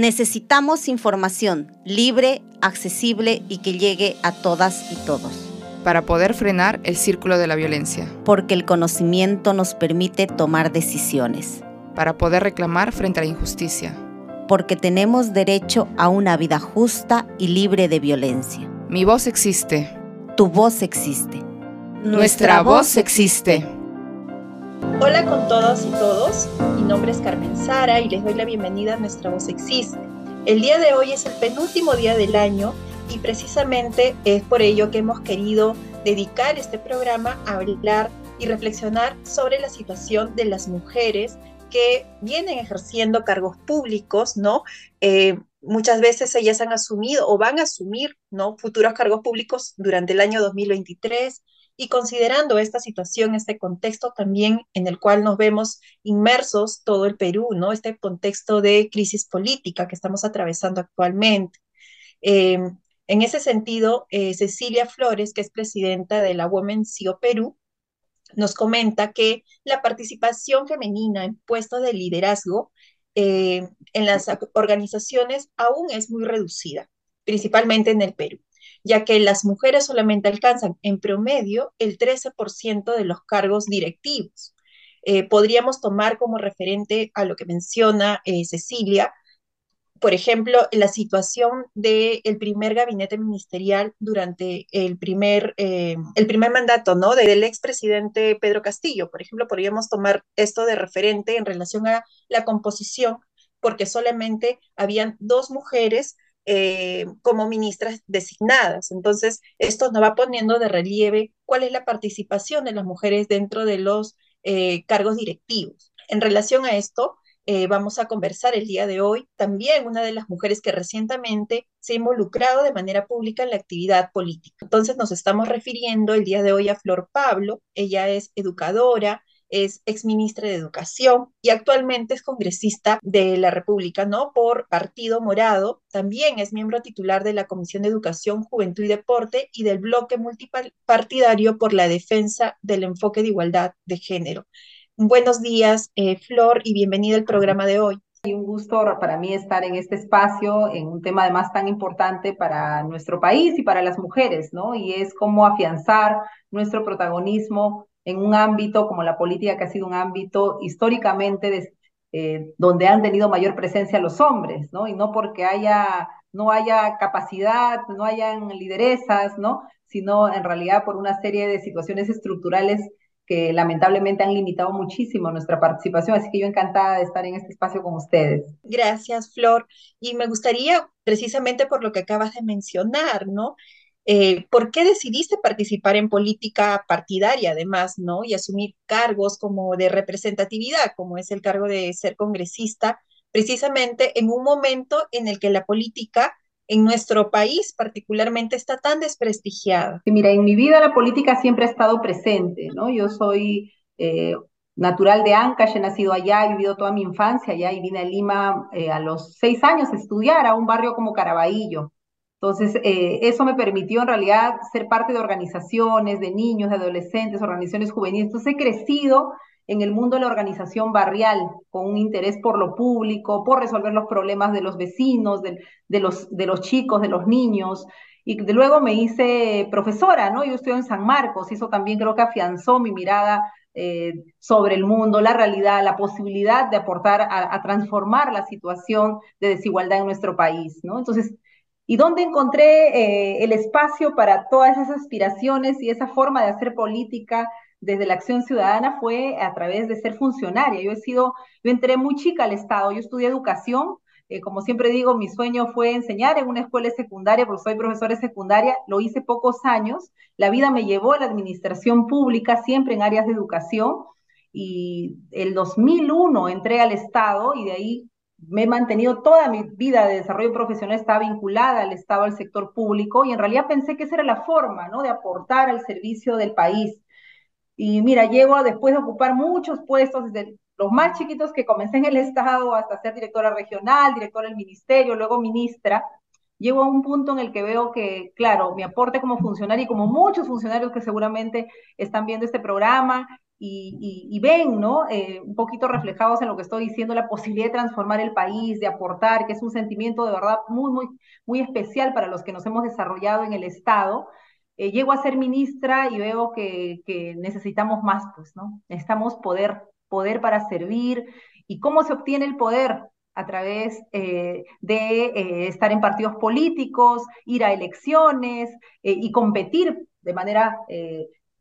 Necesitamos información libre, accesible y que llegue a todas y todos. Para poder frenar el círculo de la violencia. Porque el conocimiento nos permite tomar decisiones. Para poder reclamar frente a la injusticia. Porque tenemos derecho a una vida justa y libre de violencia. Mi voz existe. Tu voz existe. Nuestra voz existe. Hola con todos y todos, mi nombre es Carmen Sara y les doy la bienvenida a Nuestra Voz Existe. El día de hoy es el penúltimo día del año y precisamente es por ello que hemos querido dedicar este programa a hablar y reflexionar sobre la situación de las mujeres que vienen ejerciendo cargos públicos, ¿no? Eh, muchas veces ellas han asumido o van a asumir, ¿no? Futuros cargos públicos durante el año 2023 y considerando esta situación, este contexto también en el cual nos vemos inmersos todo el Perú, ¿no? Este contexto de crisis política que estamos atravesando actualmente. Em, en ese sentido, eh, Cecilia Flores, que es presidenta de la Women's CEO Perú, nos comenta que la participación femenina en puestos de liderazgo eh, en las organizaciones aún es muy reducida, principalmente en el Perú ya que las mujeres solamente alcanzan en promedio el 13% de los cargos directivos. Eh, podríamos tomar como referente a lo que menciona eh, Cecilia, por ejemplo, la situación del primer gabinete ministerial durante el primer, eh, el primer mandato ¿no? del expresidente Pedro Castillo. Por ejemplo, podríamos tomar esto de referente en relación a la composición, porque solamente habían dos mujeres eh, como ministras designadas. Entonces, esto nos va poniendo de relieve cuál es la participación de las mujeres dentro de los eh, cargos directivos. En relación a esto, eh, vamos a conversar el día de hoy también una de las mujeres que recientemente se ha involucrado de manera pública en la actividad política. Entonces nos estamos refiriendo el día de hoy a Flor Pablo. Ella es educadora, es exministra de Educación y actualmente es congresista de la República, ¿no? Por Partido Morado. También es miembro titular de la Comisión de Educación, Juventud y Deporte y del bloque multipartidario por la defensa del enfoque de igualdad de género. Buenos días, eh, Flor, y bienvenida al programa de hoy. Y un gusto para mí estar en este espacio, en un tema además tan importante para nuestro país y para las mujeres, ¿no? Y es cómo afianzar nuestro protagonismo en un ámbito como la política, que ha sido un ámbito históricamente eh, donde han tenido mayor presencia los hombres, ¿no? Y no porque haya, no haya capacidad, no hayan lideresas, ¿no? Sino en realidad por una serie de situaciones estructurales que lamentablemente han limitado muchísimo nuestra participación, así que yo encantada de estar en este espacio con ustedes. Gracias, Flor. Y me gustaría, precisamente por lo que acabas de mencionar, ¿no? Eh, ¿Por qué decidiste participar en política partidaria, además, ¿no? Y asumir cargos como de representatividad, como es el cargo de ser congresista, precisamente en un momento en el que la política en nuestro país particularmente está tan desprestigiada? mira, en mi vida la política siempre ha estado presente, ¿no? Yo soy eh, natural de Ancash, he nacido allá, he vivido toda mi infancia allá y vine a Lima eh, a los seis años a estudiar a un barrio como Caraballo. Entonces, eh, eso me permitió en realidad ser parte de organizaciones, de niños, de adolescentes, organizaciones juveniles. Entonces, he crecido en el mundo de la organización barrial, con un interés por lo público, por resolver los problemas de los vecinos, de, los, de los chicos, de los niños. Y de luego me hice profesora, ¿no? Yo estoy en San Marcos, eso también creo que afianzó mi mirada eh, sobre el mundo, la realidad, la posibilidad de aportar a, a, transformar la situación de desigualdad en nuestro país, ¿no? Entonces, y dónde encontré eh, el espacio para todas esas aspiraciones y esa forma de hacer política desde la acción ciudadana fue a través de ser funcionaria. Yo he sido, yo entré muy chica al Estado, yo estudié educación, eh, como siempre digo, mi sueño fue enseñar en una escuela secundaria, porque soy profesora de secundaria, lo hice pocos años, la vida me llevó a la administración pública, siempre en áreas de educación, y el 2001 entré al Estado y de ahí me he mantenido toda mi vida de desarrollo profesional, estaba vinculada al Estado, al sector público, y en realidad pensé que esa era la forma, ¿no? De aportar al servicio del país. Y mira, llego después de ocupar muchos puestos, desde los más chiquitos que comencé en el Estado hasta ser directora regional, directora del ministerio, luego ministra, llego a un punto en el que veo que, claro, mi aporte como funcionario y como muchos funcionarios que seguramente están viendo este programa, y, ven, ¿no? Eh, un poquito reflejados en lo que estoy diciendo, la posibilidad de transformar el país, de aportar, que es un sentimiento de verdad muy, muy, muy especial para los que nos hemos desarrollado en el Estado. Eh, llego a ser ministra y veo que, que, necesitamos más, pues, ¿no? Necesitamos poder, poder para servir. ¿Y cómo se obtiene el poder? a través eh, de estar en partidos políticos, ir a elecciones y competir de manera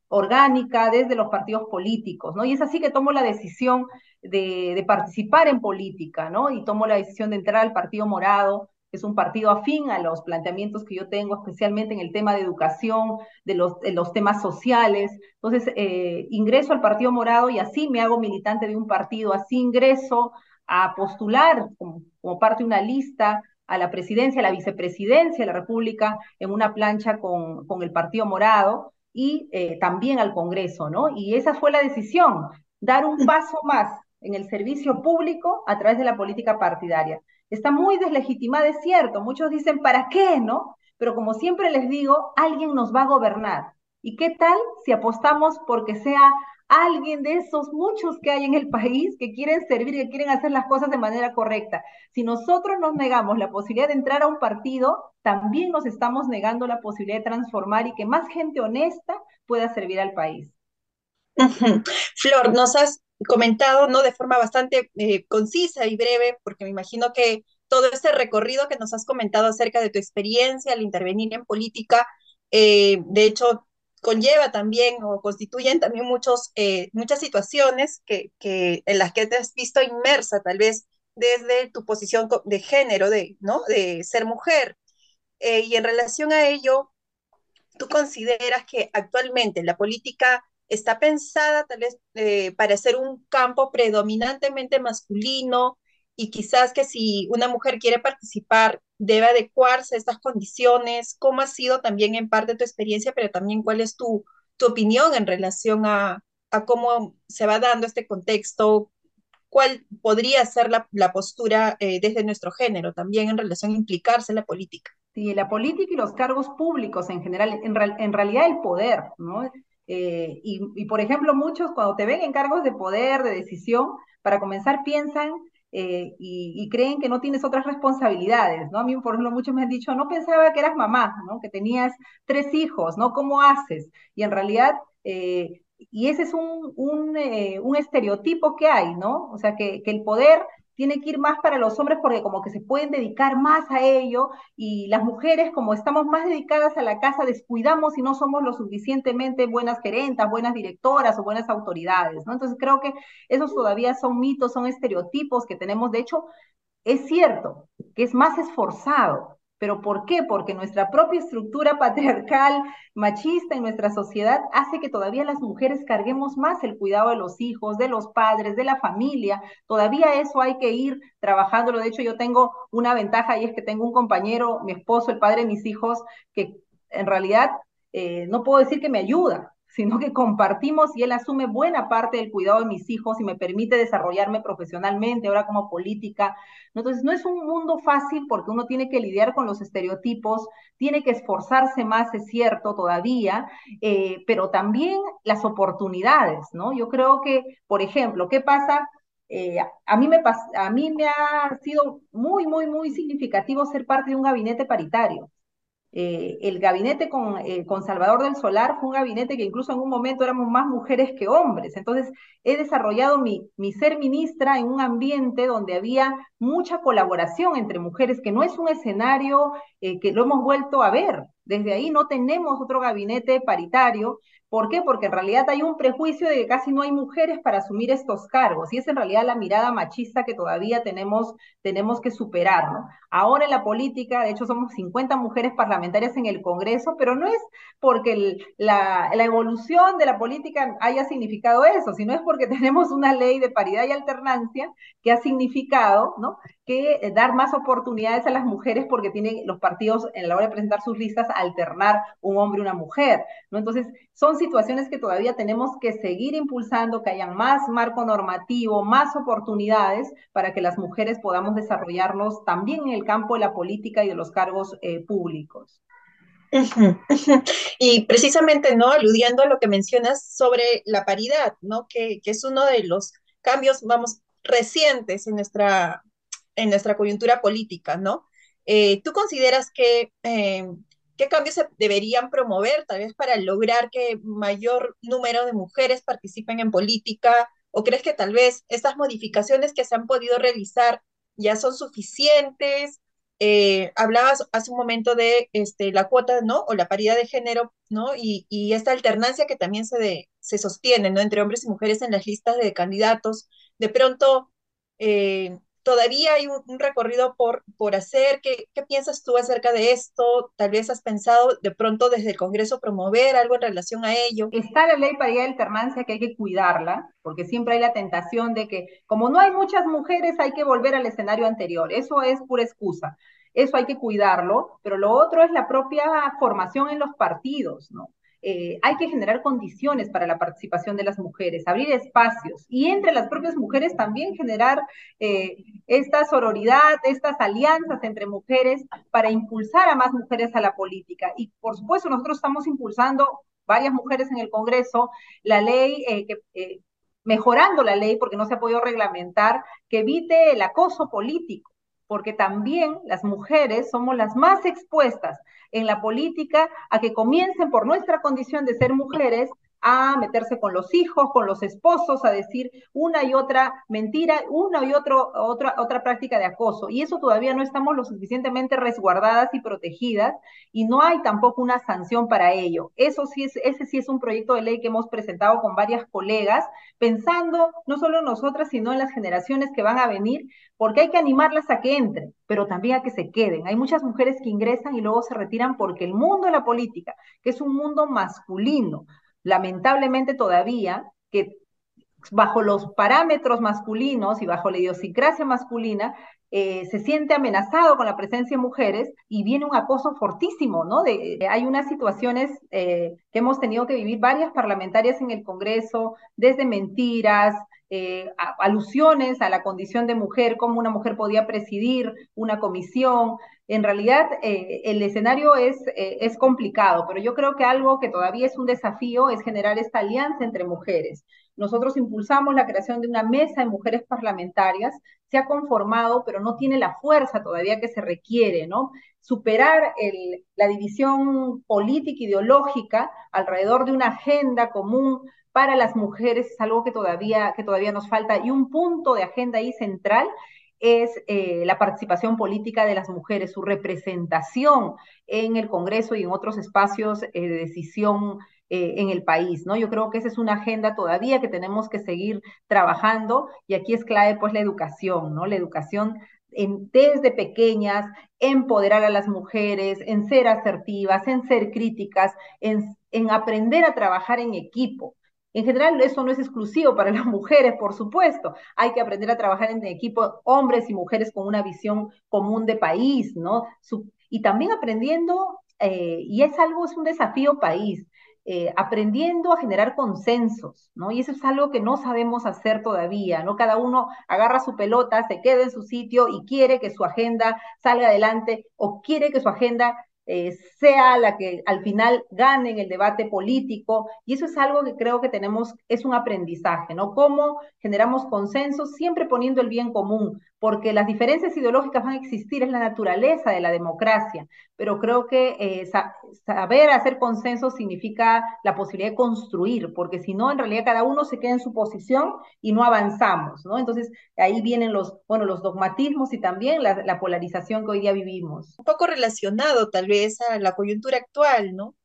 orgánica desde los partidos políticos, ¿no? Y es así que tomo la decisión de, participar en política, ¿no? Y tomo la decisión de entrar al Partido Morado, que es un partido afín a los planteamientos que yo tengo, especialmente en el tema de educación, de los, temas sociales. Entonces, eh, ingreso al Partido Morado y así me hago militante de un partido, así ingreso a postular como, parte de una lista a la presidencia, a la vicepresidencia de la República en una plancha con el Partido Morado y eh, también al Congreso, ¿no? Y esa fue la decisión, dar un paso más en el servicio público a través de la política partidaria. Está muy deslegitimada, es cierto, muchos dicen, ¿para qué, no? Pero como siempre les digo, alguien nos va a gobernar. ¿Y qué tal si apostamos porque sea alguien de esos muchos que hay en el país que quieren servir, que quieren hacer las cosas de manera correcta. Si nosotros nos negamos la posibilidad de entrar a un partido, también nos estamos negando la posibilidad de transformar y que más gente honesta pueda servir al país. Flor, nos has comentado, ¿no? De forma bastante eh, concisa y breve, porque me imagino que todo este recorrido que nos has comentado acerca de tu experiencia al intervenir en política, eh, de hecho, conlleva también o constituyen también muchos, eh, muchas situaciones que, que, en las que te has visto inmersa, tal vez desde tu posición de género, de, ¿no? de ser mujer. Eh, y en relación a ello, ¿tú consideras que actualmente la política está pensada tal vez eh, para ser un campo predominantemente masculino y quizás que si una mujer quiere participar debe adecuarse a estas condiciones? ¿Cómo ha sido también en parte tu experiencia, pero también cuál es tu, tu opinión en relación a, a cómo se va dando este contexto? ¿Cuál podría ser la, la postura eh, desde nuestro género también en relación a implicarse en la política? Sí, la política y los cargos públicos en general, en, en realidad el poder, ¿no? Eh, y, y, por ejemplo, muchos cuando te ven en cargos de poder, de decisión, para comenzar piensan eh, y, creen que no tienes otras responsabilidades, ¿no? A mí, por ejemplo, muchos me han dicho, no pensaba que eras mamá, ¿no? Que tenías tres hijos, ¿no? ¿Cómo haces? Y en realidad, eh, y ese es un, un, eh, un, estereotipo que hay, ¿no? O sea, que, que el poder tiene que ir más para los hombres porque como que se pueden dedicar más a ello y las mujeres como estamos más dedicadas a la casa descuidamos y no somos lo suficientemente buenas gerentas, buenas directoras o buenas autoridades, ¿no? Entonces creo que esos todavía son mitos, son estereotipos que tenemos. De hecho, es cierto que es más esforzado ¿Pero por qué? Porque nuestra propia estructura patriarcal, machista en nuestra sociedad hace que todavía las mujeres carguemos más el cuidado de los hijos, de los padres, de la familia. Todavía eso hay que ir trabajándolo. De hecho, yo tengo una ventaja y es que tengo un compañero, mi esposo, el padre de mis hijos, que en realidad eh, no puedo decir que me ayuda, sino que compartimos y él asume buena parte del cuidado de mis hijos y me permite desarrollarme profesionalmente, ahora como política. Entonces, no es un mundo fácil porque uno tiene que lidiar con los estereotipos, tiene que esforzarse más, es cierto, todavía, eh, pero también las oportunidades, ¿no? Yo creo que, por ejemplo, ¿qué pasa? Eh, a, mí me a mí me ha sido muy, muy, muy significativo ser parte de un gabinete paritario. Eh, el gabinete con, eh, con, Salvador del Solar fue un gabinete que incluso en un momento éramos más mujeres que hombres. Entonces, he desarrollado mi, mi ser ministra en un ambiente donde había mucha colaboración entre mujeres, que no es un escenario eh, que lo hemos vuelto a ver. Desde ahí no tenemos otro gabinete paritario. ¿Por qué? Porque en realidad hay un prejuicio de que casi no hay mujeres para asumir estos cargos y es en realidad la mirada machista que todavía tenemos, tenemos que superar. ¿no? Ahora en la política, de hecho somos 50 mujeres parlamentarias en el Congreso, pero no es porque la, la evolución de la política haya significado eso, sino es porque tenemos una ley de paridad y alternancia que ha significado ¿no? Que eh, dar más oportunidades a las mujeres porque tienen los partidos en la hora de presentar sus listas alternar un hombre y una mujer, ¿no? Entonces, son situaciones que todavía tenemos que seguir impulsando, que hayan más marco normativo, más oportunidades para que las mujeres podamos desarrollarnos también en el campo de la política y de los cargos eh, públicos. Y precisamente, ¿no? Aludiendo a lo que mencionas sobre la paridad, ¿no? Que, que es uno de los cambios, vamos, recientes en nuestra, en nuestra coyuntura política, ¿no? Eh, ¿Tú consideras que eh, qué cambios se deberían promover tal vez para lograr que mayor número de mujeres participen en política? ¿O crees que tal vez estas modificaciones que se han podido realizar ya son suficientes? Eh, hablabas hace un momento de este, la cuota, ¿no? O la paridad de género, ¿no? Y, y esta alternancia que también se, de, se sostiene, ¿no? Entre hombres y mujeres en las listas de candidatos. De pronto, eh, todavía hay un, recorrido por, por hacer. ¿Qué, ¿Qué, piensas tú acerca de esto? Tal vez has pensado de pronto desde el Congreso promover algo en relación a ello. Está la ley paridad de alternancia que hay que cuidarla, porque siempre hay la tentación de que como no hay muchas mujeres hay que volver al escenario anterior. Eso es pura excusa. Eso hay que cuidarlo, pero lo otro es la propia formación en los partidos, ¿no? Eh, hay que generar condiciones para la participación de las mujeres, abrir espacios y entre las propias mujeres también generar eh, esta sororidad, estas alianzas entre mujeres para impulsar a más mujeres a la política. Y por supuesto nosotros estamos impulsando varias mujeres en el Congreso la ley eh, que mejorando la ley porque no se ha podido reglamentar que evite el acoso político porque también las mujeres somos las más expuestas en la política a que comiencen por nuestra condición de ser mujeres a meterse con los hijos, con los esposos, a decir una y otra mentira, una y otro, otra, otra práctica de acoso. Y eso todavía no estamos lo suficientemente resguardadas y protegidas y no hay tampoco una sanción para ello. Eso sí es, ese sí es un proyecto de ley que hemos presentado con varias colegas, pensando no solo en nosotras, sino en las generaciones que van a venir, porque hay que animarlas a que entren, pero también a que se queden. Hay muchas mujeres que ingresan y luego se retiran porque el mundo de la política, que es un mundo masculino, lamentablemente todavía, que bajo los parámetros masculinos y bajo la idiosincrasia masculina, eh, se siente amenazado con la presencia de mujeres y viene un acoso fortísimo, ¿no? De, hay unas situaciones eh, que hemos tenido que vivir varias parlamentarias en el Congreso, desde mentiras, eh, alusiones a la condición de mujer, cómo una mujer podía presidir una comisión. En realidad, eh, el escenario es, eh, es complicado, pero yo creo que algo que todavía es un desafío es generar esta alianza entre mujeres. Nosotros impulsamos la creación de una mesa de mujeres parlamentarias, se ha conformado, pero no tiene la fuerza todavía que se requiere, ¿no? Superar la división política ideológica alrededor de una agenda común para las mujeres es algo que todavía, que todavía nos falta. Y un punto de agenda ahí central es eh, la participación política de las mujeres, su representación en el Congreso y en otros espacios eh, de decisión eh, en el país, ¿no? Yo creo que esa es una agenda todavía que tenemos que seguir trabajando y aquí es clave pues la educación, ¿no? La educación desde pequeñas, empoderar a las mujeres, en ser asertivas, en ser críticas, en, en aprender a trabajar en equipo. En general, eso no es exclusivo para las mujeres, por supuesto. Hay que aprender a trabajar en equipo, hombres y mujeres con una visión común de país, ¿no? y también aprendiendo, eh, y es algo, es un desafío país, eh, aprendiendo a generar consensos, ¿no? Y eso es algo que no sabemos hacer todavía, ¿no? Cada uno agarra su pelota, se queda en su sitio y quiere que su agenda salga adelante o quiere que su agenda eh, sea la que al final gane en el debate político. Y eso es algo que creo que tenemos, es un aprendizaje, ¿no? Cómo generamos consensos siempre poniendo el bien común, porque las diferencias ideológicas van a existir, es la naturaleza de la democracia, pero creo que eh, saber hacer consenso significa la posibilidad de construir, porque si no, en realidad cada uno se queda en su posición y no avanzamos, ¿no? Entonces ahí vienen los, bueno, los dogmatismos y también la, la polarización que hoy día vivimos. Un poco relacionado tal vez a la coyuntura actual, ¿no?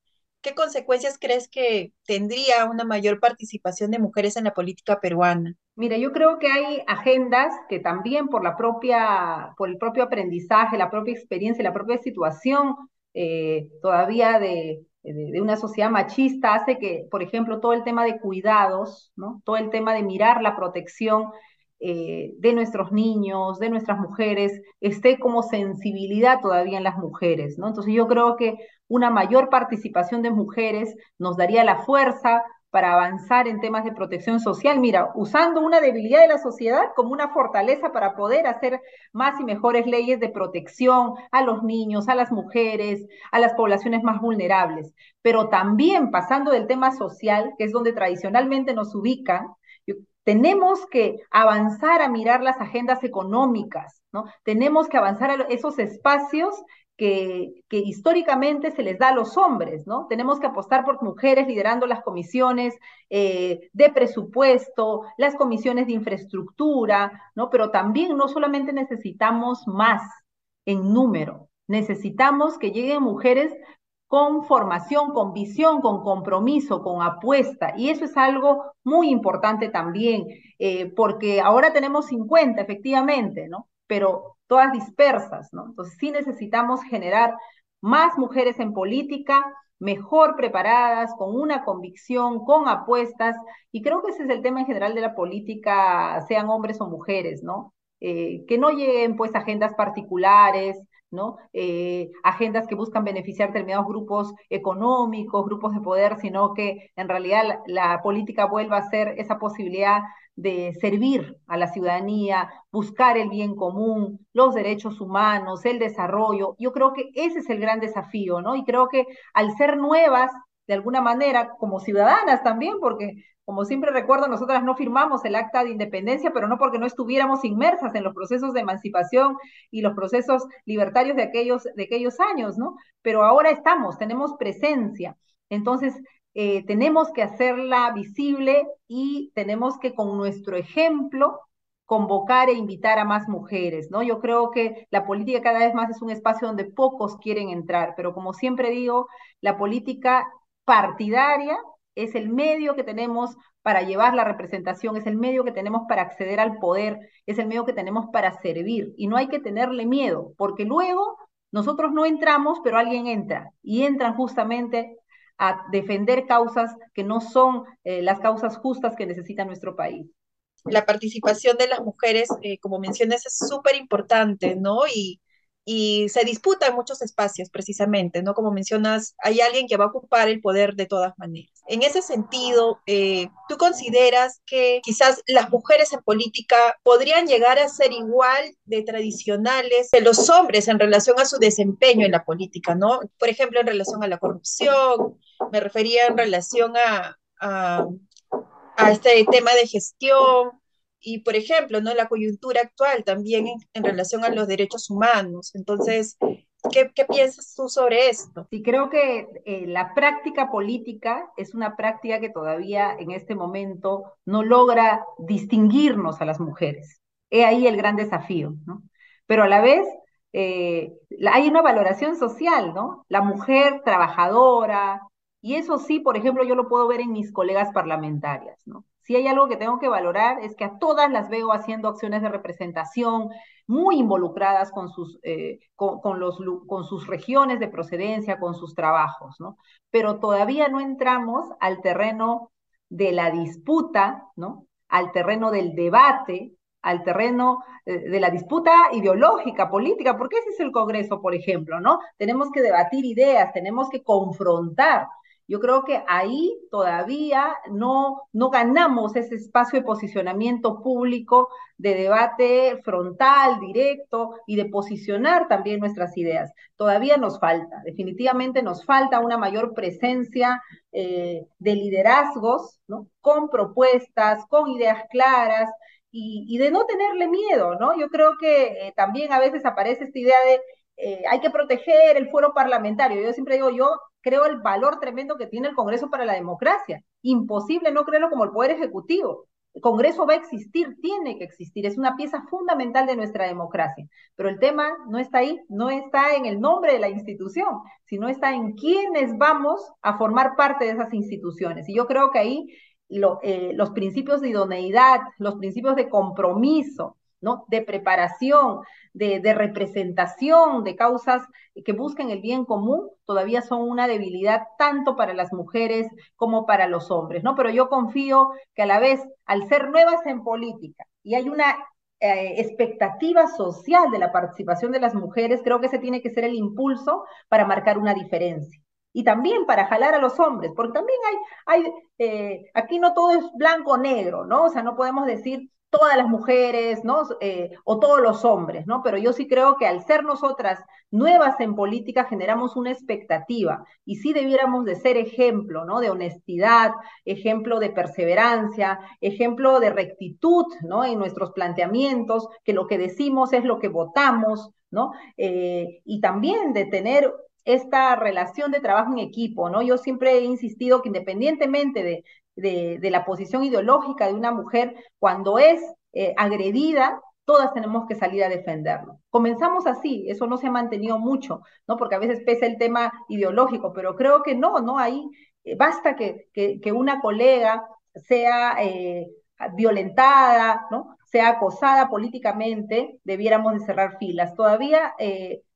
¿Qué consecuencias crees que tendría una mayor participación de mujeres en la política peruana? Mira, yo creo que hay agendas que también por la propia, por el propio aprendizaje, la propia experiencia, la propia situación eh, todavía de, de, una sociedad machista hace que, por ejemplo, todo el tema de cuidados, ¿no? Todo el tema de mirar la protección eh, de nuestros niños, de nuestras mujeres, esté como sensibilidad todavía en las mujeres, ¿no? Entonces yo creo que una mayor participación de mujeres nos daría la fuerza para avanzar en temas de protección social. Mira, usando una debilidad de la sociedad como una fortaleza para poder hacer más y mejores leyes de protección a los niños, a las mujeres, a las poblaciones más vulnerables. Pero también pasando del tema social, que es donde tradicionalmente nos ubican, tenemos que avanzar a mirar las agendas económicas, ¿no? Tenemos que avanzar a esos espacios que, históricamente se les da a los hombres, ¿no? Tenemos que apostar por mujeres liderando las comisiones eh, de presupuesto, las comisiones de infraestructura, ¿no? Pero también no solamente necesitamos más en número, necesitamos que lleguen mujeres con formación, con visión, con compromiso, con apuesta. Y eso es algo muy importante también, eh, porque ahora tenemos 50, efectivamente, ¿no? Pero todas dispersas, ¿no? Entonces sí necesitamos generar más mujeres en política, mejor preparadas, con una convicción, con apuestas, y creo que ese es el tema en general de la política, sean hombres o mujeres, ¿no? Eh, que no lleguen pues agendas particulares, ¿no? Eh, agendas que buscan beneficiar determinados grupos económicos, grupos de poder, sino que en realidad la política vuelva a ser esa posibilidad de servir a la ciudadanía, buscar el bien común, los derechos humanos, el desarrollo. Yo creo que ese es el gran desafío, ¿no? Y creo que al ser nuevas, de alguna manera, como ciudadanas también, porque como siempre recuerdo, nosotras no firmamos el acta de independencia, pero no porque no estuviéramos inmersas en los procesos de emancipación y los procesos libertarios de aquellos, de aquellos años, ¿no? Pero ahora estamos, tenemos presencia. Entonces, eh, tenemos que hacerla visible y tenemos que con nuestro ejemplo convocar e invitar a más mujeres, ¿no? Yo creo que la política cada vez más es un espacio donde pocos quieren entrar, pero como siempre digo, la política partidaria es el medio que tenemos para llevar la representación, es el medio que tenemos para acceder al poder, es el medio que tenemos para servir y no hay que tenerle miedo, porque luego nosotros no entramos, pero alguien entra y entran justamente a defender causas que no son eh, las causas justas que necesita nuestro país. La participación de las mujeres, eh, como mencionas, es súper importante, ¿no? Y, y se disputa en muchos espacios precisamente, ¿no? Como mencionas, hay alguien que va a ocupar el poder de todas maneras. En ese sentido, eh, ¿tú consideras que quizás las mujeres en política podrían llegar a ser igual de tradicionales que los hombres en relación a su desempeño en la política, ¿no? Por ejemplo, en relación a la corrupción, me refería en relación a, a, a este tema de gestión, y, por ejemplo, ¿no? la coyuntura actual también en, relación a los derechos humanos. Entonces, ¿qué, qué piensas tú sobre esto? Sí, creo que eh, la práctica política es una práctica que todavía en este momento no logra distinguirnos a las mujeres. He ahí el gran desafío, ¿no? Pero a la vez eh, hay una valoración social, ¿no? La mujer trabajadora, y eso sí, por ejemplo, yo lo puedo ver en mis colegas parlamentarias, ¿no? Si hay algo que tengo que valorar es que a todas las veo haciendo acciones de representación, muy involucradas con sus, eh, con, los, con sus regiones de procedencia, con sus trabajos, ¿no? Pero todavía no entramos al terreno de la disputa, ¿no? Al terreno del debate, al terreno eh, de la disputa ideológica, política, porque ese es el Congreso, por ejemplo, ¿no? Tenemos que debatir ideas, tenemos que confrontar, yo creo que ahí todavía no, no ganamos ese espacio de posicionamiento público, de debate frontal, directo y de posicionar también nuestras ideas. Todavía nos falta, definitivamente nos falta una mayor presencia eh, de liderazgos, ¿no? Con propuestas, con ideas claras, y, de no tenerle miedo, ¿no? Yo creo que eh, también a veces aparece esta idea de eh, hay que proteger el fuero parlamentario. Yo siempre digo, yo creo el valor tremendo que tiene el Congreso para la democracia. Imposible no creerlo como el Poder Ejecutivo. El Congreso va a existir, tiene que existir, es una pieza fundamental de nuestra democracia. Pero el tema no está ahí, no está en el nombre de la institución, sino está en quiénes vamos a formar parte de esas instituciones. Y yo creo que ahí eh, los principios de idoneidad, los principios de compromiso, ¿no? de preparación, de, representación de causas que busquen el bien común, todavía son una debilidad tanto para las mujeres como para los hombres, ¿no? Pero yo confío que a la vez, al ser nuevas en política y hay una eh, expectativa social de la participación de las mujeres, creo que ese tiene que ser el impulso para marcar una diferencia. y también para jalar a los hombres, porque también hay, hay eh, aquí no todo es blanco o negro, ¿no? O sea, no podemos decir todas las mujeres, ¿no? Eh, o todos los hombres, ¿no? Pero yo sí creo que al ser nosotras nuevas en política generamos una expectativa y sí debiéramos de ser ejemplo, ¿no? De honestidad, ejemplo de perseverancia, ejemplo de rectitud, ¿no? En nuestros planteamientos, que lo que decimos es lo que votamos, ¿no? Eh, y también de tener esta relación de trabajo en equipo, ¿no? Yo siempre he insistido que independientemente de, de, la posición ideológica de una mujer, cuando es eh, agredida, todas tenemos que salir a defenderlo. Comenzamos así, eso no se ha mantenido mucho, ¿no? Porque a veces pesa el tema ideológico, pero creo que no, ¿no? Ahí eh, basta que, que, una colega sea eh, violentada, ¿no? Sea acosada políticamente, debiéramos de cerrar filas. Todavía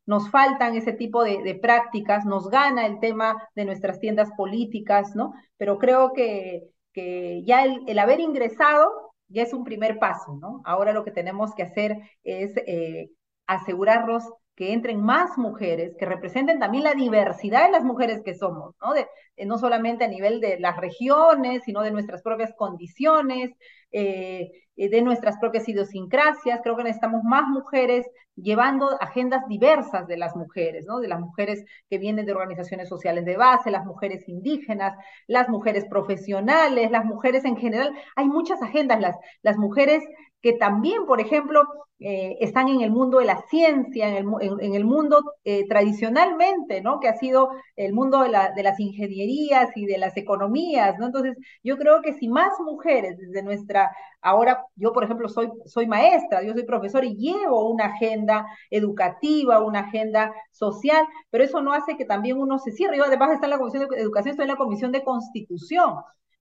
nos faltan ese tipo de, prácticas, nos gana el tema de nuestras tiendas políticas, ¿no? Pero creo que, que ya el, haber ingresado ya es un primer paso, ¿no? Ahora lo que tenemos que hacer es eh, asegurarnos que entren más mujeres, que representen también la diversidad de las mujeres que somos, ¿no? De, no solamente a nivel de las regiones, sino de nuestras propias condiciones, eh, eh, de nuestras propias idiosincrasias. Creo que necesitamos más mujeres llevando agendas diversas de las mujeres, ¿no? De las mujeres que vienen de organizaciones sociales de base, las mujeres indígenas, las mujeres profesionales, las mujeres en general. Hay muchas agendas, las, las mujeres que también, por ejemplo, eh, están en el mundo de la ciencia, en el, en, el mundo eh, tradicionalmente, ¿no? Que ha sido el mundo de, la, las ingenierías y de las economías, ¿no? Entonces, yo creo que si más mujeres desde nuestra, ahora yo, por ejemplo, soy, maestra, yo soy profesor y llevo una agenda educativa, una agenda social, pero eso no hace que también uno se cierre. Yo además está en la Comisión de Educación, estoy en la Comisión de Constitución,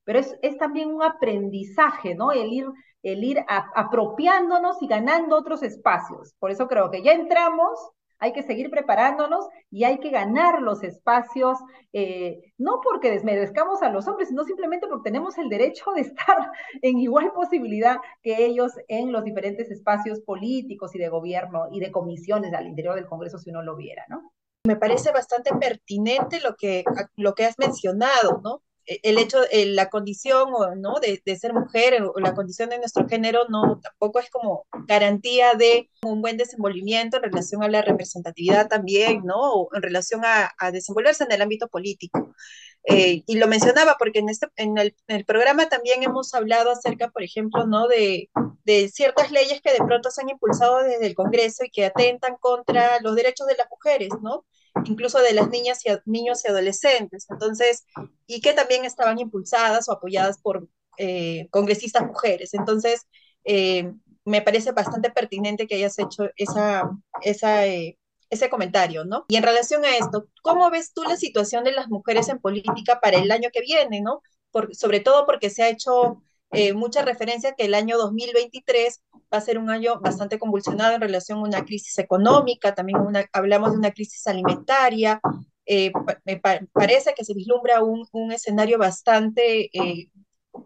pero es, es también un aprendizaje, ¿no? El ir el ir apropiándonos y ganando otros espacios. Por eso creo que ya entramos, hay que seguir preparándonos y hay que ganar los espacios, eh, no porque desmerezcamos a los hombres, sino simplemente porque tenemos el derecho de estar en igual posibilidad que ellos en los diferentes espacios políticos y de gobierno y de comisiones al interior del Congreso, si uno lo viera, ¿no? Me parece bastante pertinente lo que, lo que has mencionado, ¿no? El hecho, la condición ¿no? de, ser mujer o la condición de nuestro género no tampoco es como garantía de un buen desenvolvimiento en relación a la representatividad también, ¿no? O en relación a, desenvolverse en el ámbito político. Eh, y lo mencionaba porque en, este, en, el, en el programa también hemos hablado acerca, por ejemplo, ¿no? De, de ciertas leyes que de pronto se han impulsado desde el Congreso y que atentan contra los derechos de las mujeres, ¿no? Incluso de las niñas y niños y adolescentes. Entonces, y que también estaban impulsadas o apoyadas por eh, congresistas mujeres. Entonces, eh, me parece bastante pertinente que hayas hecho esa, eh, ese comentario, ¿no? Y en relación a esto, ¿cómo ves tú la situación de las mujeres en política para el año que viene, ¿no? Por, sobre todo porque se ha hecho eh, mucha referencia que el año 2023 va a ser un año bastante convulsionado en relación a una crisis económica, también hablamos de una crisis alimentaria, eh, me parece que se vislumbra un, un escenario bastante eh,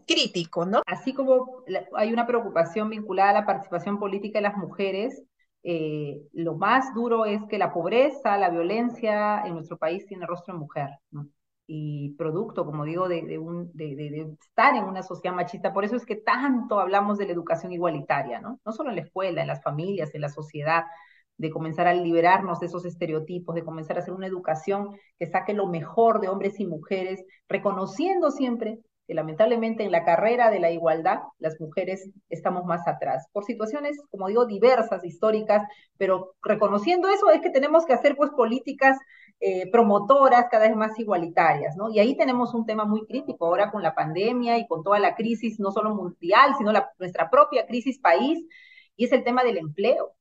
crítico, ¿no? Así como hay una preocupación vinculada a la participación política de las mujeres, eh, lo más duro es que la pobreza, la violencia en nuestro país tiene rostro de mujer, ¿no? Y producto, como digo, de, de, estar en una sociedad machista. Por eso es que tanto hablamos de la educación igualitaria, ¿no? No solo en la escuela, en las familias, en la sociedad, de comenzar a liberarnos de esos estereotipos, de comenzar a hacer una educación que saque lo mejor de hombres y mujeres, reconociendo siempre lamentablemente en la carrera de la igualdad las mujeres estamos más atrás, por situaciones, como digo, diversas, históricas, pero reconociendo eso es que tenemos que hacer pues políticas eh, promotoras cada vez más igualitarias, ¿no? Y ahí tenemos un tema muy crítico ahora con la pandemia y con toda la crisis, no solo mundial, sino la, nuestra propia crisis país, y es el tema del empleo.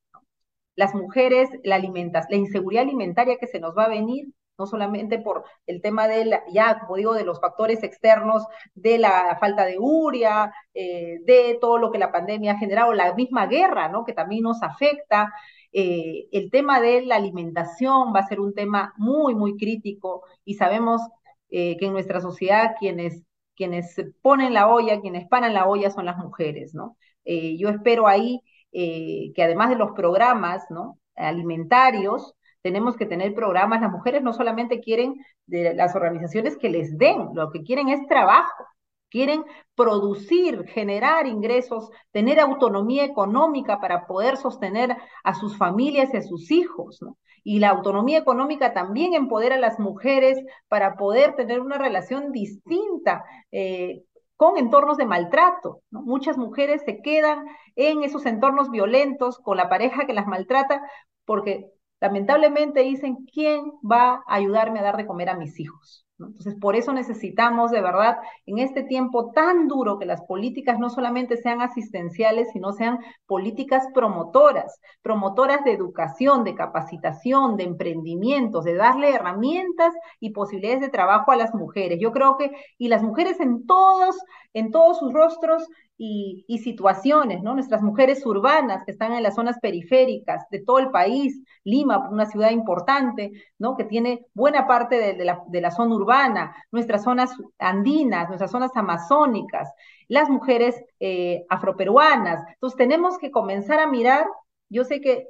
Las mujeres, la, alimentas, la inseguridad alimentaria que se nos va a venir, no solamente por el tema de, ya como digo, de los factores externos, de la falta de uria, eh, de todo lo que la pandemia ha generado, la misma guerra, ¿no? Que también nos afecta. Eh, el tema de la alimentación va a ser un tema muy, muy crítico y sabemos eh, que en nuestra sociedad quienes, quienes ponen la olla, quienes paran la olla son las mujeres, ¿no? yo espero ahí que además de los programas, ¿no? alimentarios, tenemos que tener programas. Las mujeres no solamente quieren de las organizaciones que les den, lo que quieren es trabajo. Quieren producir, generar ingresos, tener autonomía económica para poder sostener a sus familias y a sus hijos. ¿no? Y la autonomía económica también empodera a las mujeres para poder tener una relación distinta eh, con entornos de maltrato. Muchas mujeres se quedan en esos entornos violentos con la pareja que las maltrata porque lamentablemente dicen, ¿quién va a ayudarme a dar de comer a mis hijos? Entonces, por eso necesitamos de verdad, en este tiempo tan duro, que las políticas no solamente sean asistenciales, sino sean políticas promotoras, promotoras de educación, de capacitación, de emprendimientos, de darle herramientas y posibilidades de trabajo a las mujeres. Yo creo que, y las mujeres en todos, en todos sus rostros y, situaciones, ¿no? Nuestras mujeres urbanas que están en las zonas periféricas de todo el país, Lima, una ciudad importante, ¿no? Que tiene buena parte de, la, zona urbana, nuestras zonas andinas, nuestras zonas amazónicas, las mujeres eh, afroperuanas. Entonces tenemos que comenzar a mirar, yo sé que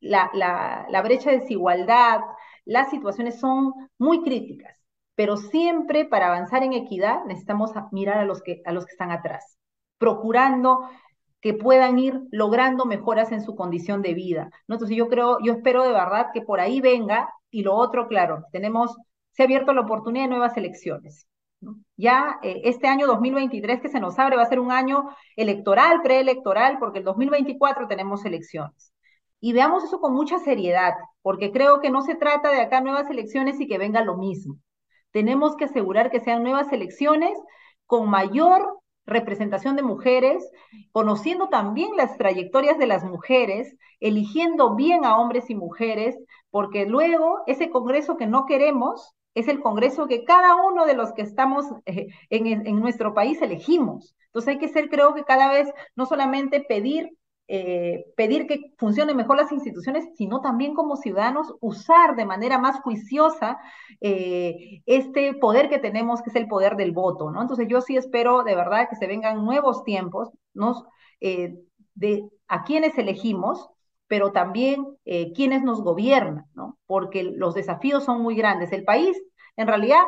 la, la brecha de desigualdad, las situaciones son muy críticas, pero siempre para avanzar en equidad necesitamos mirar a los que, a los que están atrás procurando que puedan ir logrando mejoras en su condición de vida. ¿no? Entonces yo creo, yo espero de verdad que por ahí venga, y lo otro, claro, tenemos, se ha abierto la oportunidad de nuevas elecciones. Ya eh, este año 2023 que se nos abre va a ser un año electoral, preelectoral, porque el 2024 tenemos elecciones. Y veamos eso con mucha seriedad, porque creo que no se trata de acá nuevas elecciones y que venga lo mismo. Tenemos que asegurar que sean nuevas elecciones con mayor representación de mujeres, conociendo también las trayectorias de las mujeres, eligiendo bien a hombres y mujeres, porque luego ese Congreso que no queremos es el Congreso que cada uno de los que estamos eh, en, en nuestro país elegimos. Entonces hay que ser, creo que cada vez, no solamente pedir eh, pedir que funcionen mejor las instituciones, sino también como ciudadanos usar de manera más juiciosa eh, este poder que tenemos, que es el poder del voto, ¿no? Entonces yo sí espero de verdad que se vengan nuevos tiempos, ¿no? Eh, de a quienes elegimos, pero también quienes nos gobiernan, ¿no? Porque los desafíos son muy grandes. El país, en realidad,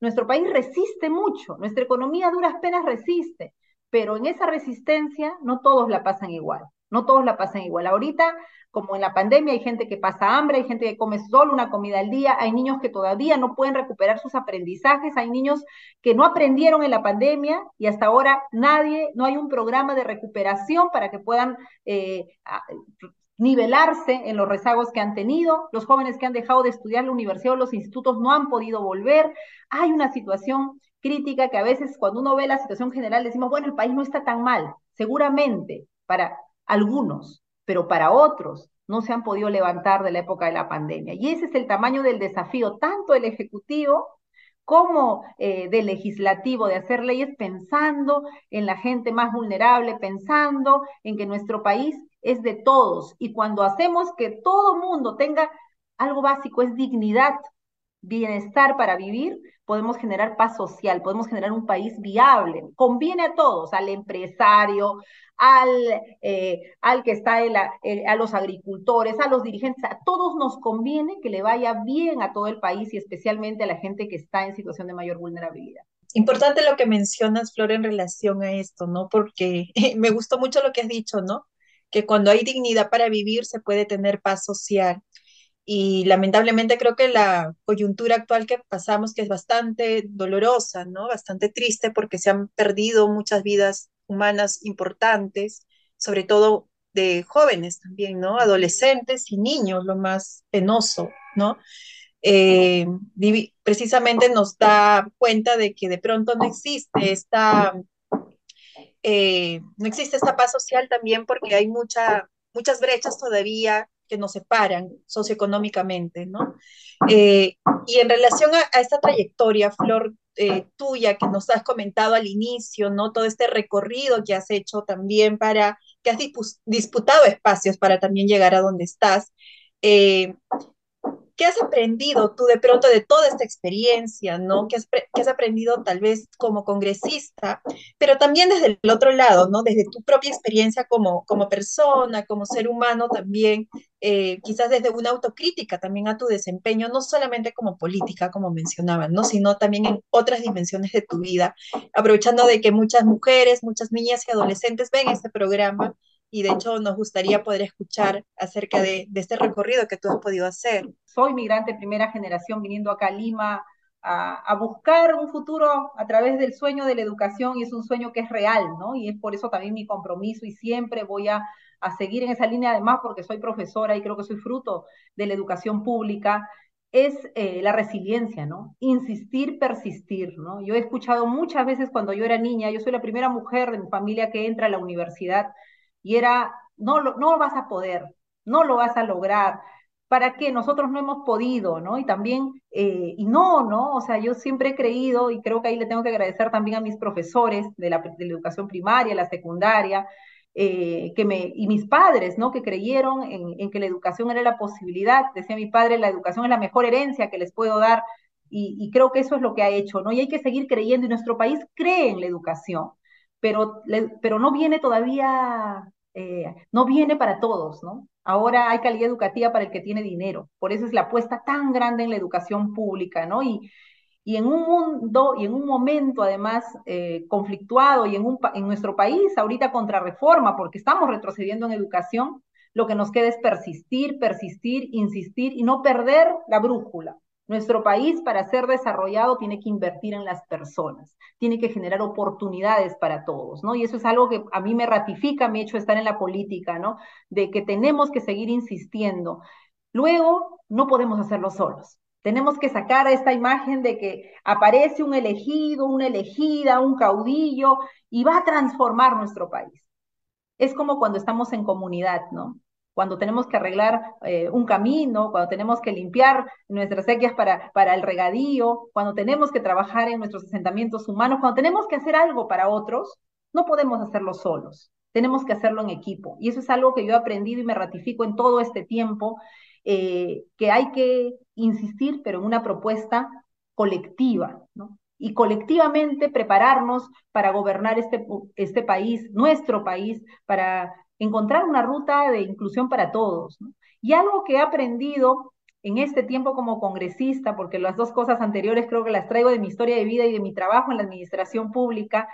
nuestro país resiste mucho, nuestra economía a duras penas resiste, pero en esa resistencia no todos la pasan igual. No todos la pasan igual. Ahorita, como en la pandemia, hay gente que pasa hambre, hay gente que come solo una comida al día, hay niños que todavía no pueden recuperar sus aprendizajes, hay niños que no aprendieron en la pandemia y hasta ahora nadie, no hay un programa de recuperación para que puedan eh, nivelarse en los rezagos que han tenido, los jóvenes que han dejado de estudiar la universidad o los institutos no han podido volver, hay una situación crítica que a veces cuando uno ve la situación general decimos, bueno, el país no está tan mal, seguramente para algunos, pero para otros no se han podido levantar de la época de la pandemia. Y ese es el tamaño del desafío, tanto del Ejecutivo como eh, del legislativo, de hacer leyes pensando en la gente más vulnerable, pensando en que nuestro país es de todos. Y cuando hacemos que todo mundo tenga algo básico, es dignidad, bienestar para vivir, podemos generar paz social, podemos generar un país viable. Conviene a todos, al empresario, al, eh, al que está, a los agricultores, a los dirigentes, a todos nos conviene que le vaya bien a todo el país y especialmente a la gente que está en situación de mayor vulnerabilidad. Importante lo que mencionas, Flor, en relación a esto, ¿no? Porque me gustó mucho lo que has dicho, ¿no? Que cuando hay dignidad para vivir se puede tener paz social y lamentablemente creo que la coyuntura actual que pasamos, que es bastante dolorosa, ¿no? Bastante triste porque se han perdido muchas vidas humanas importantes, sobre todo de jóvenes también, ¿no? Adolescentes y niños, lo más penoso, ¿no? Eh, precisamente nos da cuenta de que de pronto no existe esta, eh, no existe esta paz social también porque hay mucha, muchas brechas todavía que nos separan socioeconómicamente, ¿no? Eh, y en relación a, esta trayectoria, Flor, eh, tuya, que nos has comentado al inicio, ¿no? Todo este recorrido que has hecho también para, que has disputado espacios para también llegar a donde estás. Eh, ¿Qué has aprendido tú de pronto de toda esta experiencia, ¿no? ¿Qué has, aprendido tal vez como congresista, pero también desde el otro lado, ¿no? Desde tu propia experiencia como, como persona, como ser humano también, eh, quizás desde una autocrítica también a tu desempeño, no solamente como política, como mencionaban, ¿no? Sino también en otras dimensiones de tu vida, aprovechando de que muchas mujeres, muchas niñas y adolescentes ven este programa y de hecho nos gustaría poder escuchar acerca de, de, este recorrido que tú has podido hacer. Soy migrante primera generación viniendo acá a Lima a, a, buscar un futuro a través del sueño de la educación y es un sueño que es real, ¿no? Y es por eso también mi compromiso y siempre voy a, a seguir en esa línea, además porque soy profesora y creo que soy fruto de la educación pública es eh, la resiliencia, ¿no? Insistir, persistir, ¿no? Yo he escuchado muchas veces cuando yo era niña, yo soy la primera mujer de mi familia que entra a la universidad, y era, no, no vas a poder, no lo vas a lograr. ¿Para qué? Nosotros no hemos podido, ¿no? Y también, eh, y no, ¿no? O sea, yo siempre he creído, y creo que ahí le tengo que agradecer también a mis profesores de la, de la educación primaria, la secundaria, eh, que me, y mis padres, ¿no? Que creyeron en, en, que la educación era la posibilidad. Decía mi padre, la educación es la mejor herencia que les puedo dar, y, y creo que eso es lo que ha hecho, ¿no? Y hay que seguir creyendo, y nuestro país cree en la educación pero, pero no viene todavía, eh, no viene para todos, ¿no? Ahora hay calidad educativa para el que tiene dinero, por eso es la apuesta tan grande en la educación pública, ¿no? Y, y en un mundo y en un momento además eh, conflictuado y en, un, en nuestro país ahorita contra reforma, porque estamos retrocediendo en educación, lo que nos queda es persistir, persistir, insistir y no perder la brújula. Nuestro país, para ser desarrollado, tiene que invertir en las personas, tiene que generar oportunidades para todos, ¿no? Y eso es algo que a mí me ratifica mi hecho estar en la política, ¿no? De que tenemos que seguir insistiendo. Luego, no podemos hacerlo solos. Tenemos que sacar esta imagen de que aparece un elegido, una elegida, un caudillo y va a transformar nuestro país. Es como cuando estamos en comunidad, ¿no? Cuando tenemos que arreglar eh, un camino, cuando tenemos que limpiar nuestras sequías para, para el regadío, cuando tenemos que trabajar en nuestros asentamientos humanos, cuando tenemos que hacer algo para otros, no podemos hacerlo solos, tenemos que hacerlo en equipo. Y eso es algo que yo he aprendido y me ratifico en todo este tiempo, eh, que hay que insistir, pero en una propuesta colectiva, ¿no? y colectivamente prepararnos para gobernar este, este país, nuestro país, para encontrar una ruta de inclusión para todos. Y algo que he aprendido en este tiempo como congresista, porque las dos cosas anteriores creo que las traigo de mi historia de vida y de mi trabajo en la administración pública,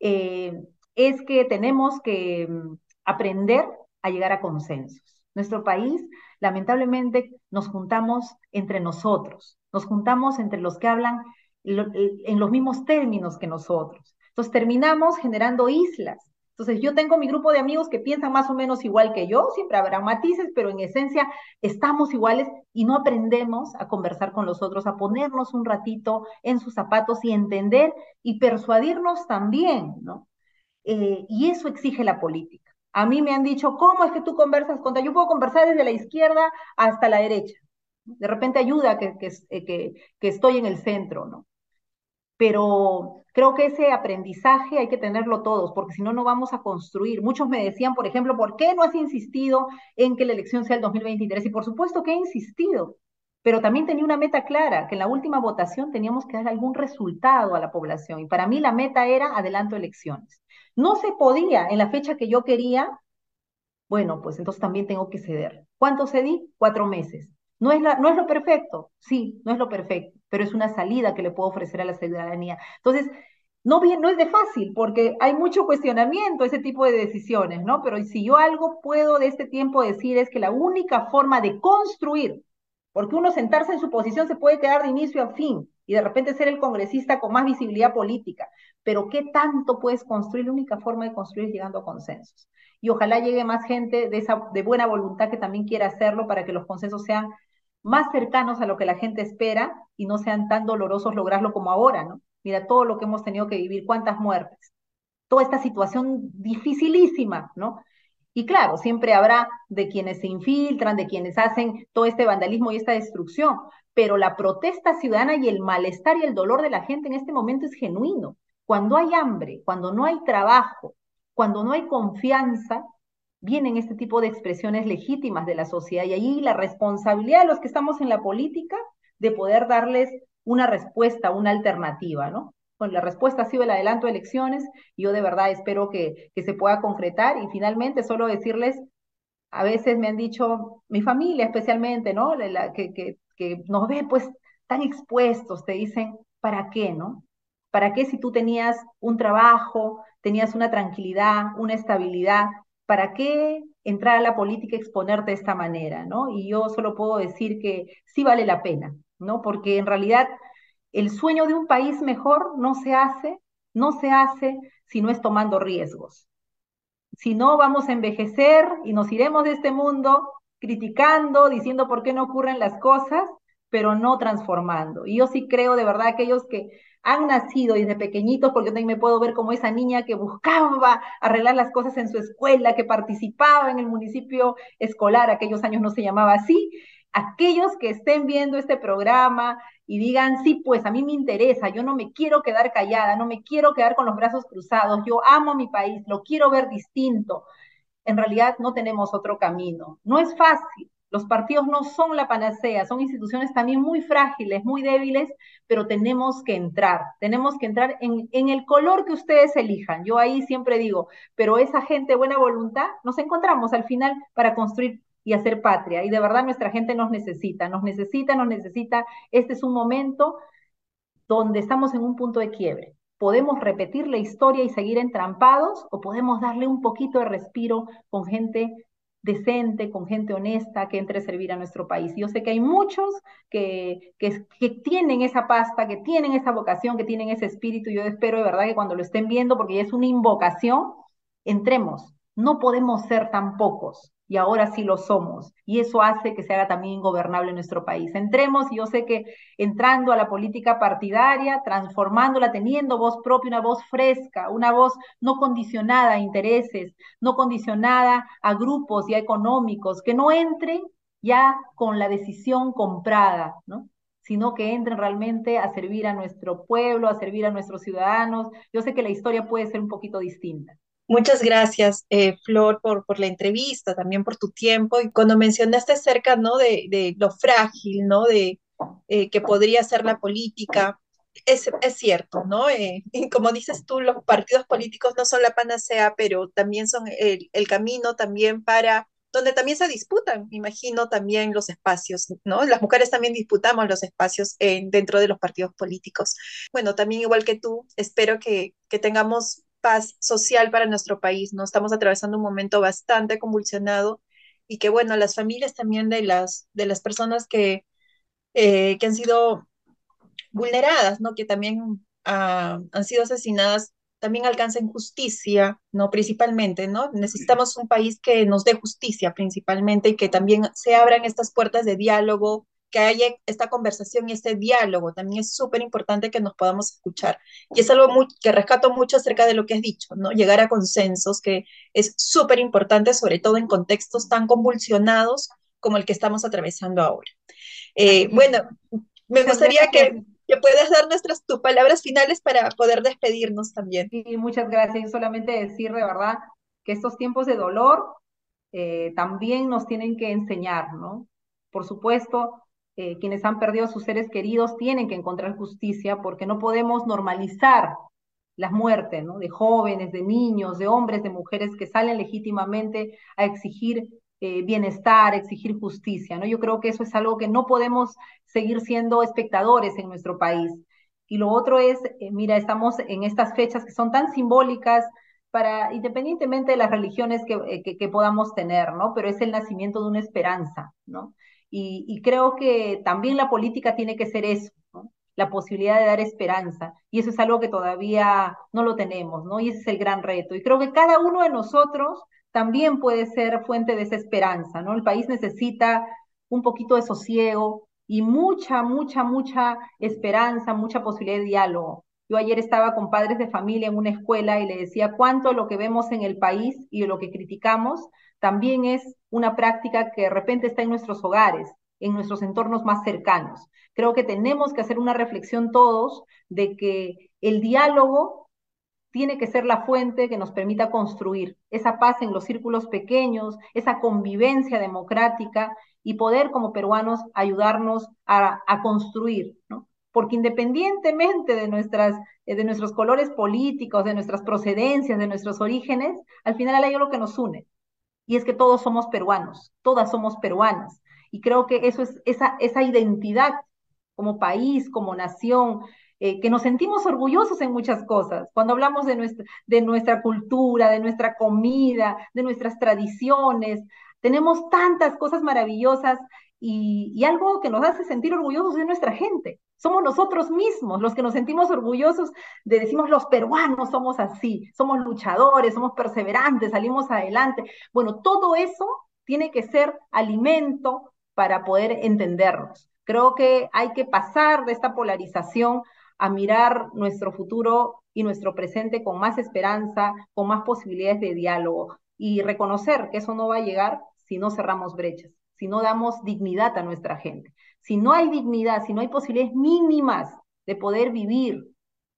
eh, es que tenemos que mm, aprender a llegar a consensos. Nuestro país, lamentablemente, nos juntamos entre nosotros, nos juntamos entre los que hablan en los mismos términos que nosotros. Entonces terminamos generando islas entonces, yo tengo mi grupo de amigos que piensan más o menos igual que yo, siempre habrá matices, pero en esencia estamos iguales y no aprendemos a conversar con los otros, a ponernos un ratito en sus zapatos y entender y persuadirnos también, ¿no? Eh, y eso exige la política. A mí me han dicho, ¿cómo es que tú conversas contra? Yo puedo conversar desde la izquierda hasta la derecha. De repente ayuda que, que, eh, estoy en el centro, ¿no? pero creo que ese aprendizaje hay que tenerlo todos, porque si no, no vamos a construir. Muchos me decían, por ejemplo, ¿por qué no has insistido en que la elección sea el 2023? Y por supuesto que he insistido, pero también tenía una meta clara, que en la última votación teníamos que dar algún resultado a la población. Y para mí la meta era adelanto elecciones. No se podía en la fecha que yo quería, bueno, pues entonces también tengo que ceder. ¿Cuánto cedí? Cuatro meses. No es, no es lo perfecto, sí, no es lo perfecto, pero es una salida que le puedo ofrecer a la ciudadanía. Entonces, no, bien, no es de fácil, porque hay mucho cuestionamiento, ese tipo de decisiones, ¿no? Pero si yo algo puedo de este tiempo decir es que la única forma de construir, porque uno sentarse en su posición se puede quedar de inicio a fin y de repente ser el congresista con más visibilidad política, pero ¿qué tanto puedes construir? La única forma de construir es llegando a consensos. Y ojalá llegue más gente de, esa, de buena voluntad que también quiera hacerlo para que los consensos sean más cercanos a lo que la gente espera y no sean tan dolorosos lograrlo como ahora, ¿no? Mira todo lo que hemos tenido que vivir, cuántas muertes, toda esta situación dificilísima, ¿no? Y claro, siempre habrá de quienes se infiltran, de quienes hacen todo este vandalismo y esta destrucción, pero la protesta ciudadana y el malestar y el dolor de la gente en este momento es genuino. Cuando hay hambre, cuando no hay trabajo, cuando no hay confianza, vienen este tipo de expresiones legítimas de la sociedad y ahí la responsabilidad de los que estamos en la política de poder darles una respuesta, una alternativa, ¿no? Bueno, la respuesta ha sido el adelanto de elecciones y yo de verdad espero que, que se pueda concretar y finalmente solo decirles, a veces me han dicho, mi familia especialmente, ¿no? La, que, que, que nos ve pues tan expuestos, te dicen, ¿para qué, no? ¿Para qué si tú tenías un trabajo, tenías una tranquilidad, una estabilidad? ¿Para qué entrar a la política y exponerte de esta manera, no? Y yo solo puedo decir que sí vale la pena, ¿no? Porque en realidad el sueño de un país mejor no se hace, no se hace si no es tomando riesgos. Si no, vamos a envejecer y nos iremos de este mundo criticando, diciendo por qué no ocurren las cosas, pero no transformando. Y yo sí creo de verdad aquellos que han nacido desde pequeñitos, porque yo también me puedo ver como esa niña que buscaba arreglar las cosas en su escuela, que participaba en el municipio escolar, aquellos años no se llamaba así, aquellos que estén viendo este programa y digan, sí, pues a mí me interesa, yo no me quiero quedar callada, no me quiero quedar con los brazos cruzados, yo amo mi país, lo quiero ver distinto. En realidad no tenemos otro camino. No es fácil, los partidos no son la panacea, son instituciones también muy frágiles, muy débiles, pero tenemos que entrar, tenemos que entrar en, el color que ustedes elijan. Yo ahí siempre digo, pero esa gente buena voluntad, nos encontramos al final para construir y hacer patria. Y de verdad nuestra gente nos necesita, nos necesita, nos necesita. Este es un momento donde estamos en un punto de quiebre. Podemos repetir la historia y seguir entrampados o podemos darle un poquito de respiro con gente decente, con gente honesta que entre a servir a nuestro país. Yo sé que hay muchos que, que, tienen esa pasta, que tienen esa vocación, que tienen ese espíritu. Yo espero de verdad que cuando lo estén viendo, porque ya es una invocación, entremos. No podemos ser tan pocos y ahora sí lo somos. Y eso hace que se haga también ingobernable nuestro país. Entremos y yo sé que entrando a la política partidaria, transformándola, teniendo voz propia, una voz fresca, una voz no condicionada a intereses, no condicionada a grupos ya económicos, que no entren ya con la decisión comprada, ¿no? sino que entren realmente a servir a nuestro pueblo, a servir a nuestros ciudadanos. Yo sé que la historia puede ser un poquito distinta. Muchas gracias, eh, Flor, por, por la entrevista, también por tu tiempo. Y cuando mencionaste acerca ¿no? de, de lo frágil, ¿no? de eh, que podría ser la política, es, es cierto, ¿no? Eh, y como dices tú, los partidos políticos no son la panacea, pero también son el, el camino también para donde también se disputan, me imagino, también los espacios, ¿no? Las mujeres también disputamos los espacios en, dentro de los partidos políticos. Bueno, también igual que tú, espero que, que tengamos paz social para nuestro país, ¿no? Estamos atravesando un momento bastante convulsionado y que, bueno, las familias también de las, de las personas que, eh, que han sido vulneradas, ¿no? Que también uh, han sido asesinadas, también alcancen justicia, ¿no? Principalmente, ¿no? Necesitamos un país que nos dé justicia principalmente y que también se abran estas puertas de diálogo, que haya esta conversación y este diálogo. También es súper importante que nos podamos escuchar. Y es algo muy, que rescato mucho acerca de lo que has dicho, ¿no? Llegar a consensos, que es súper importante, sobre todo en contextos tan convulsionados como el que estamos atravesando ahora. Eh, bueno, me gustaría que, que puedas dar nuestras tus palabras finales para poder despedirnos también. Sí, muchas gracias. Solamente decir de verdad que estos tiempos de dolor eh, también nos tienen que enseñar, ¿no? Por supuesto, eh, quienes han perdido a sus seres queridos tienen que encontrar justicia porque no podemos normalizar las muertes de jóvenes, de niños, de hombres, de mujeres que salen legítimamente a exigir eh, bienestar, exigir justicia. ¿no? Yo creo que eso es algo que no podemos seguir siendo espectadores en nuestro país. Y lo otro es, eh, mira, estamos en estas fechas que son tan simbólicas para, independientemente de las religiones que, eh, que, que podamos tener, ¿no? Pero es el nacimiento de una esperanza, ¿no? Y, creo que también la política tiene que ser eso, la posibilidad de dar esperanza. Y eso es algo que todavía no lo tenemos, ¿no? Y ese es el gran reto. Y creo que cada uno de nosotros también puede ser fuente de esa esperanza, ¿no? El país necesita un poquito de sosiego y mucha, mucha, mucha esperanza, mucha posibilidad de diálogo. Yo ayer estaba con padres de familia en una escuela y le decía cuánto lo que vemos en el país y lo que criticamos también es una práctica que de repente está en nuestros hogares, en nuestros entornos más cercanos. Creo que tenemos que hacer una reflexión todos de que el diálogo tiene que ser la fuente que nos permita construir esa paz en los círculos pequeños, esa convivencia democrática y poder como peruanos ayudarnos a, construir, ¿no? Porque independientemente de, nuestras, de nuestros colores políticos, de nuestras procedencias, de nuestros orígenes, al final hay algo que nos une, y es que todos somos peruanos, todas somos peruanas. Y creo que eso es esa, esa identidad como país, como nación, eh, que nos sentimos orgullosos en muchas cosas. Cuando hablamos de nuestra, de nuestra cultura, de nuestra comida, de nuestras tradiciones, tenemos tantas cosas maravillosas y, algo que nos hace sentir orgullosos es nuestra gente. Somos nosotros mismos los que nos sentimos orgullosos de decimos los peruanos somos así, somos luchadores, somos perseverantes, salimos adelante. Bueno, todo eso tiene que ser alimento para poder entendernos. Creo que hay que pasar de esta polarización a mirar nuestro futuro y nuestro presente con más esperanza, con más posibilidades de diálogo y reconocer que eso no va a llegar si no cerramos brechas, si no damos dignidad a nuestra gente. Si no hay dignidad, si no hay posibilidades mínimas de poder vivir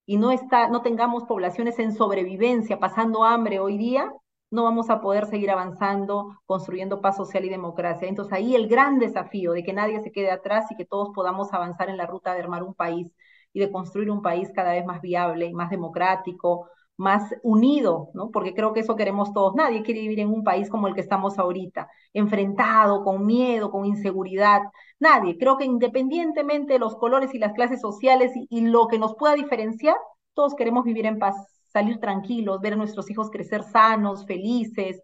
y no, está, no tengamos poblaciones en sobrevivencia, pasando hambre hoy día, no vamos a poder seguir avanzando, construyendo paz social y democracia. Entonces ahí el gran desafío de que nadie se quede atrás y que todos podamos avanzar en la ruta de armar un país y de construir un país cada vez más viable y más democrático, más unido, ¿no? Porque creo que eso queremos todos. Nadie quiere vivir en un país como el que estamos ahorita, enfrentado, con miedo, con inseguridad. Nadie. Creo que independientemente de los colores y las clases sociales y, lo que nos pueda diferenciar, todos queremos vivir en paz, salir tranquilos, ver a nuestros hijos crecer sanos, felices,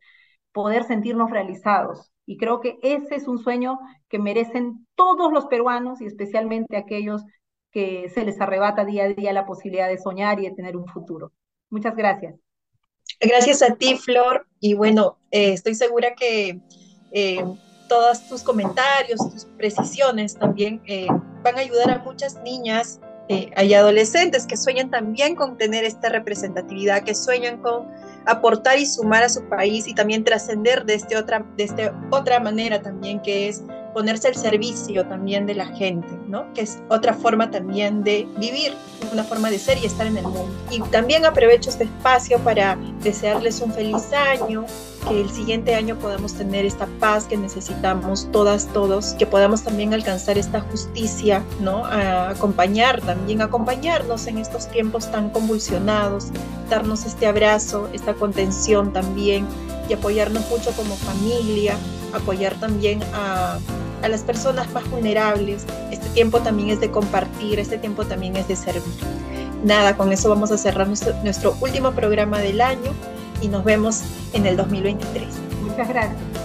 poder sentirnos realizados. Y creo que ese es un sueño que merecen todos los peruanos y especialmente aquellos que se les arrebata día a día la posibilidad de soñar y de tener un futuro. Muchas gracias. Gracias a ti, Flor. Y bueno, eh, estoy segura que eh, todos tus comentarios, tus precisiones también eh, van a ayudar a muchas niñas y adolescentes que sueñan también con tener esta representatividad, que sueñan con aportar y sumar a su país y también trascender de, este otra, de esta otra manera también que es ponerse al servicio también de la gente, ¿no? Que es otra forma también de vivir, una forma de ser y estar en el mundo. Y también aprovecho este espacio para desearles un feliz año, que el siguiente año podamos tener esta paz que necesitamos todas, todos, que podamos también alcanzar esta justicia, ¿no? A acompañar, también acompañarnos en estos tiempos tan convulsionados, darnos este abrazo, esta contención también y apoyarnos mucho como familia, apoyar también a, las personas más vulnerables. Este tiempo también es de compartir, este tiempo también es de servir. Nada, con eso vamos a cerrar nuestro, nuestro último programa del año y nos vemos en el 2023. Muchas gracias.